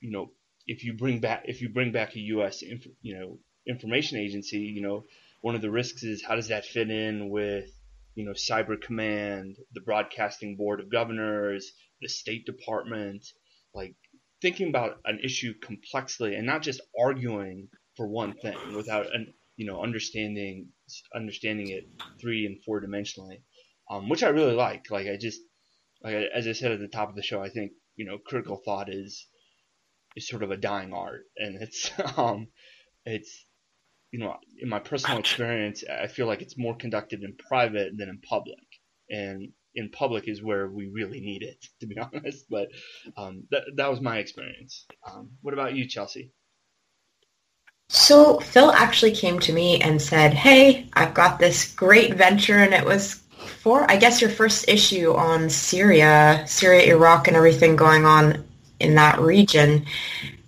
you know, if you bring back if you bring back a U.S. Inf, you know information agency, you know, one of the risks is how does that fit in with you know Cyber Command, the Broadcasting Board of Governors, the State Department, like thinking about an issue complexly and not just arguing for one thing without an you know understanding understanding it three and four dimensionally um, which I really like. Like I just, like as I said at the top of the show, I think you know critical thought is is sort of a dying art, and it's [laughs] um, it's you know in my personal experience, I feel like it's more conducted in private than in public, and in public is where we really need it, [laughs] to be honest. But um, that that was my experience. Um, what about you, Chelsea? So Phil actually came to me and said, "Hey, I've got this great venture, and it was for, I guess, your first issue on Syria, Syria, Iraq, and everything going on in that region.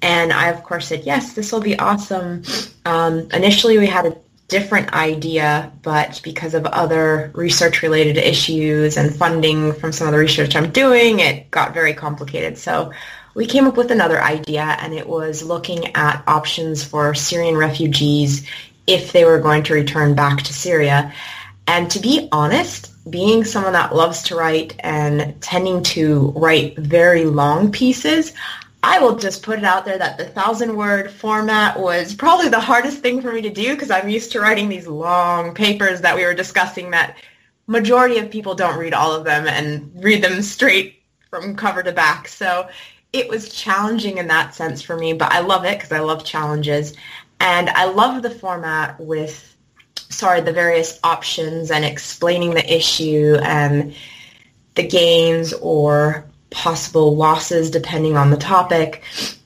And I, of course, said, yes, this will be awesome. Um, initially, we had a different idea, but because of other research-related issues and funding from some of the research I'm doing, it got very complicated. So we came up with another idea, and it was looking at options for Syrian refugees if they were going to return back to Syria. And to be honest, being someone that loves to write and tending to write very long pieces, I will just put it out there that the thousand word format was probably the hardest thing for me to do because I'm used to writing these long papers that we were discussing that majority of people don't read all of them and read them straight from cover to back. So it was challenging in that sense for me, but I love it because I love challenges. And I love the format with sorry, the various options and explaining the issue and the gains or possible losses depending on the topic.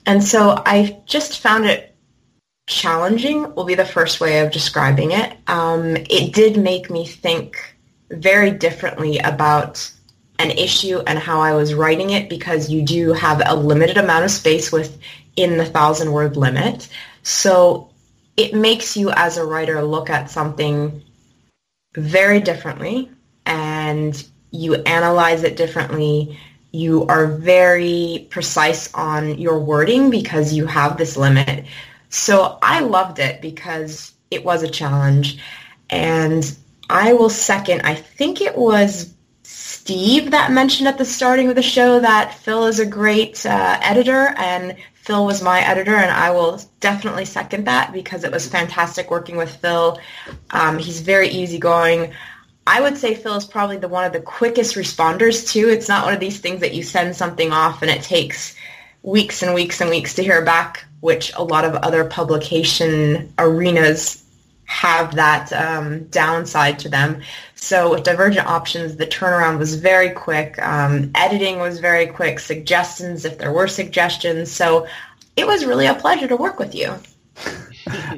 And so I just found it challenging will be the first way of describing it. Um, it did make me think very differently about an issue and how I was writing it because you do have a limited amount of space within the thousand word limit. So it makes you as a writer look at something very differently and you analyze it differently. You are very precise on your wording because you have this limit. So I loved it because it was a challenge. And I will second, I think it was Steve that mentioned at the starting of the show that Phil is a great uh, editor and Phil was my editor and I will definitely second that because it was fantastic working with Phil. Um, he's very easygoing. I would say Phil is probably the one of the quickest responders too. It's not one of these things that you send something off and it takes weeks and weeks and weeks to hear back, which a lot of other publication arenas have that um, downside to them. So with Divergent Options, the turnaround was very quick. Um, editing was very quick. Suggestions, if there were suggestions. So it was really a pleasure to work with you. [laughs]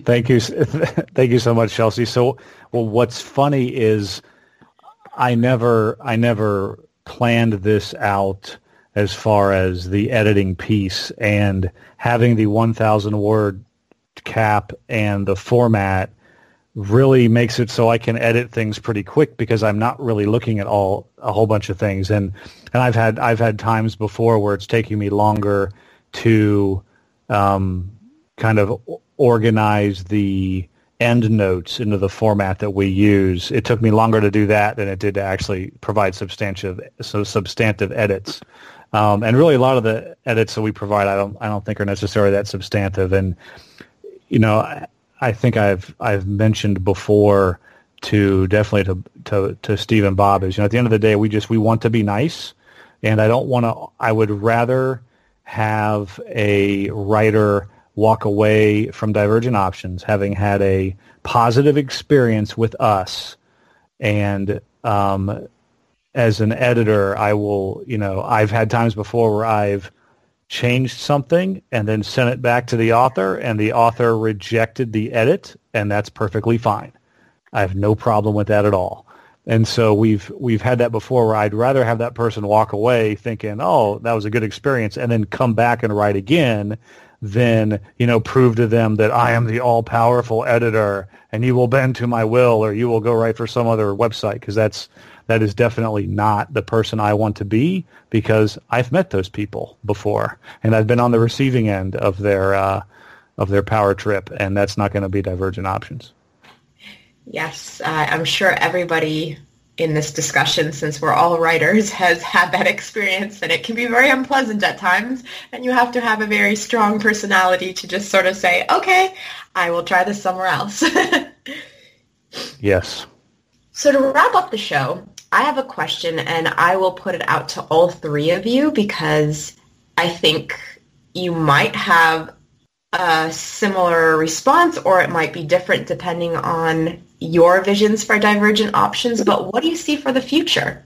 Thank you. [laughs] Thank you so much, Chelsea. So, well, what's funny is I never, I never planned this out as far as the editing piece and having the 1,000 word cap and the format really makes it so I can edit things pretty quick because I'm not really looking at all a whole bunch of things and and I've had I've had times before where it's taking me longer to um, kind of organize the end notes into the format that we use. It took me longer to do that than it did to actually provide substantive so substantive edits. Um, and really, a lot of the edits that we provide, I don't I don't think are necessarily that substantive. And you know, I think I've I've mentioned before to definitely to to to Steve and Bob is you know at the end of the day we just we want to be nice, and I don't want to. I would rather have a writer walk away from Divergent Options having had a positive experience with us, and um, as an editor, I will you know I've had times before where I've changed something and then sent it back to the author and the author rejected the edit and that's perfectly fine. I have no problem with that at all. And so we've we've had that before where I'd rather have that person walk away thinking, "Oh, that was a good experience," and then come back and write again than, you know, prove to them that I am the all-powerful editor and you will bend to my will or you will go write for some other website because that's that is definitely not the person I want to be because I've met those people before and I've been on the receiving end of their uh, of their power trip, and that's not going to be divergent options. Yes, uh, I'm sure everybody in this discussion, since we're all writers, has had that experience, and it can be very unpleasant at times. And you have to have a very strong personality to just sort of say, "Okay, I will try this somewhere else." [laughs] yes. So to wrap up the show, I have a question and I will put it out to all three of you because I think you might have a similar response or it might be different depending on your visions for divergent options. But what do you see for the future?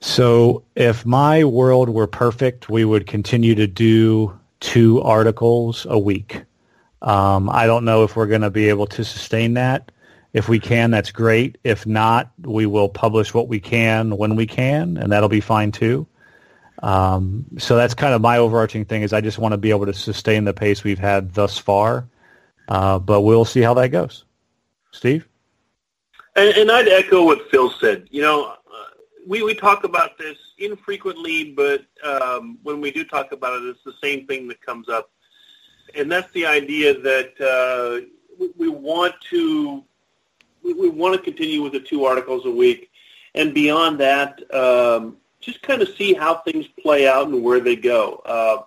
So if my world were perfect, we would continue to do two articles a week. Um, I don't know if we're going to be able to sustain that. If we can, that's great. If not, we will publish what we can when we can, and that'll be fine too. Um, so that's kind of my overarching thing is I just want to be able to sustain the pace we've had thus far, uh, but we'll see how that goes. Steve? And, and I'd echo what Phil said. You know, uh, we, we talk about this infrequently, but um, when we do talk about it, it's the same thing that comes up. And that's the idea that uh, we, we want to we, we want to continue with the two articles a week, and beyond that, um, just kind of see how things play out and where they go. Uh,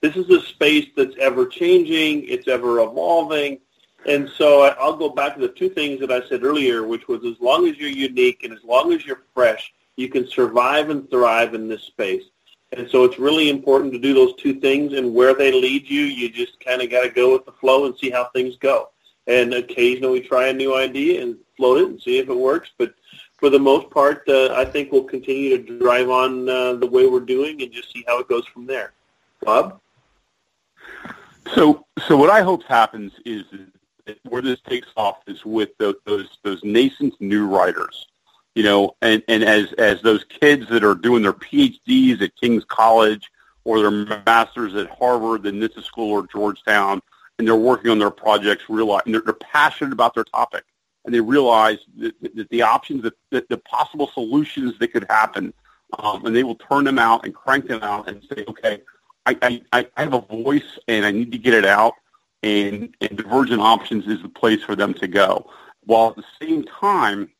this is a space that's ever changing, it's ever evolving, and so I, I'll go back to the two things that I said earlier, which was as long as you're unique and as long as you're fresh, you can survive and thrive in this space. And so it's really important to do those two things, and where they lead you, you just kind of got to go with the flow and see how things go and occasionally try a new idea and float it and see if it works. But for the most part, uh, I think we'll continue to drive on uh, the way we're doing and just see how it goes from there. Bob? So, so what I hope happens is where this takes off is with the, those those nascent new writers. You know, and, and as as those kids that are doing their PhDs at King's College or their masters at Harvard, the Nitze School, or Georgetown, and they're working on their projects, realize and they're, they're passionate about their topic, and they realize that, that the options, that, that the possible solutions that could happen, um, and they will turn them out and crank them out and say, okay, I, I, I have a voice and I need to get it out, and, and Divergent Options is the place for them to go. While at the same time,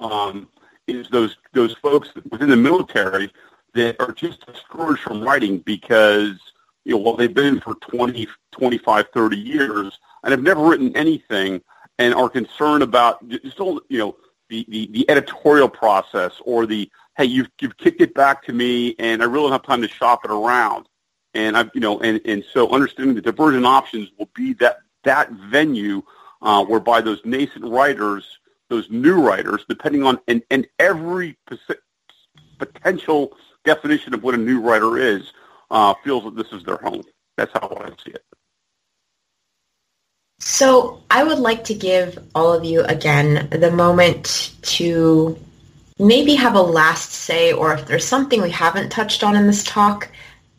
um, is those those folks within the military that are just discouraged from writing because you know well they've been for 20, 25, 30 years and have never written anything and are concerned about just you know the, the, the editorial process or the hey you've you've kicked it back to me and I really don't have time to shop it around. And I've, you know, and, and so understanding the divergent options will be that that venue uh, whereby those nascent writers, those new writers, depending on and, and every potential definition of what a new writer is, uh, feels that this is their home. That's how I see it. So I would like to give all of you again the moment to maybe have a last say or if there's something we haven't touched on in this talk,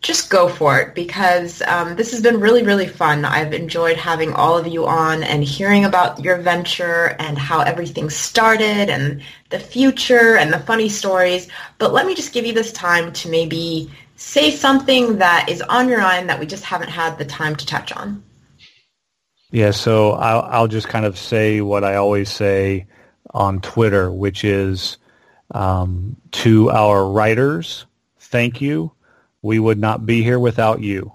just go for it because um, this has been really, really fun. I've enjoyed having all of you on and hearing about your venture and how everything started and the future and the funny stories. But let me just give you this time to maybe say something that is on your mind that we just haven't had the time to touch on. Yeah, so I'll, I'll just kind of say what I always say on Twitter, which is um, to our writers, thank you we would not be here without you.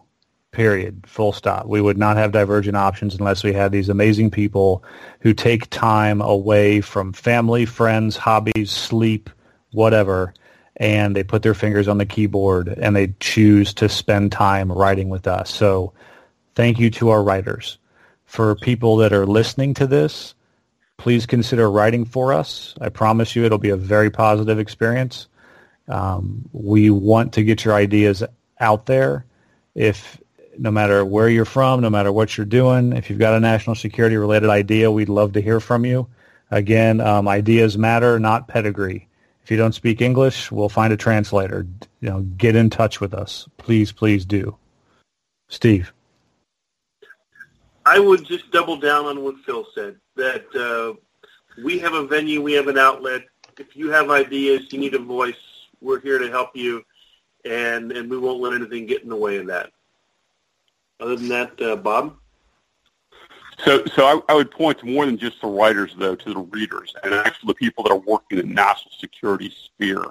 Period. Full stop. We would not have divergent options unless we had these amazing people who take time away from family, friends, hobbies, sleep, whatever, and they put their fingers on the keyboard and they choose to spend time writing with us. So thank you to our writers. For people that are listening to this, please consider writing for us. I promise you it'll be a very positive experience. Um, we want to get your ideas out there. If no matter where you're from, no matter what you're doing, if you've got a national security related idea, we'd love to hear from you. Again, um, ideas matter, not pedigree. If you don't speak English, we'll find a translator. You know, get in touch with us, please, please do. Steve, I would just double down on what Phil said. That uh, we have a venue, we have an outlet. If you have ideas, you need a voice we're here to help you, and and we won't let anything get in the way of that. Other than that, uh, Bob. So, so I, I, would point to more than just the writers, though, to the readers and actually the people that are working in the national security sphere.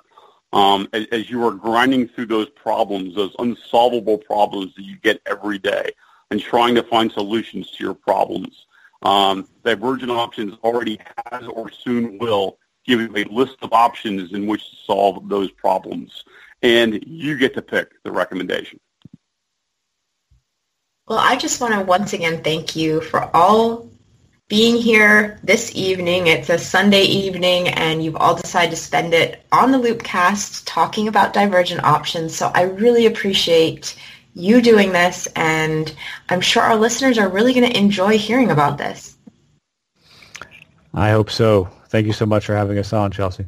Um, as, as, you are grinding through those problems, those unsolvable problems that you get every day, and trying to find solutions to your problems, um, Divergent Options already has or soon will give you a list of options in which to solve those problems. And you get to pick the recommendation. Well, I just want to once again thank you for all being here this evening. It's a Sunday evening and you've all decided to spend it on the Loopcast talking about divergent options. So I really appreciate you doing this and I'm sure our listeners are really going to enjoy hearing about this. I hope so. Thank you so much for having us on, Chelsea.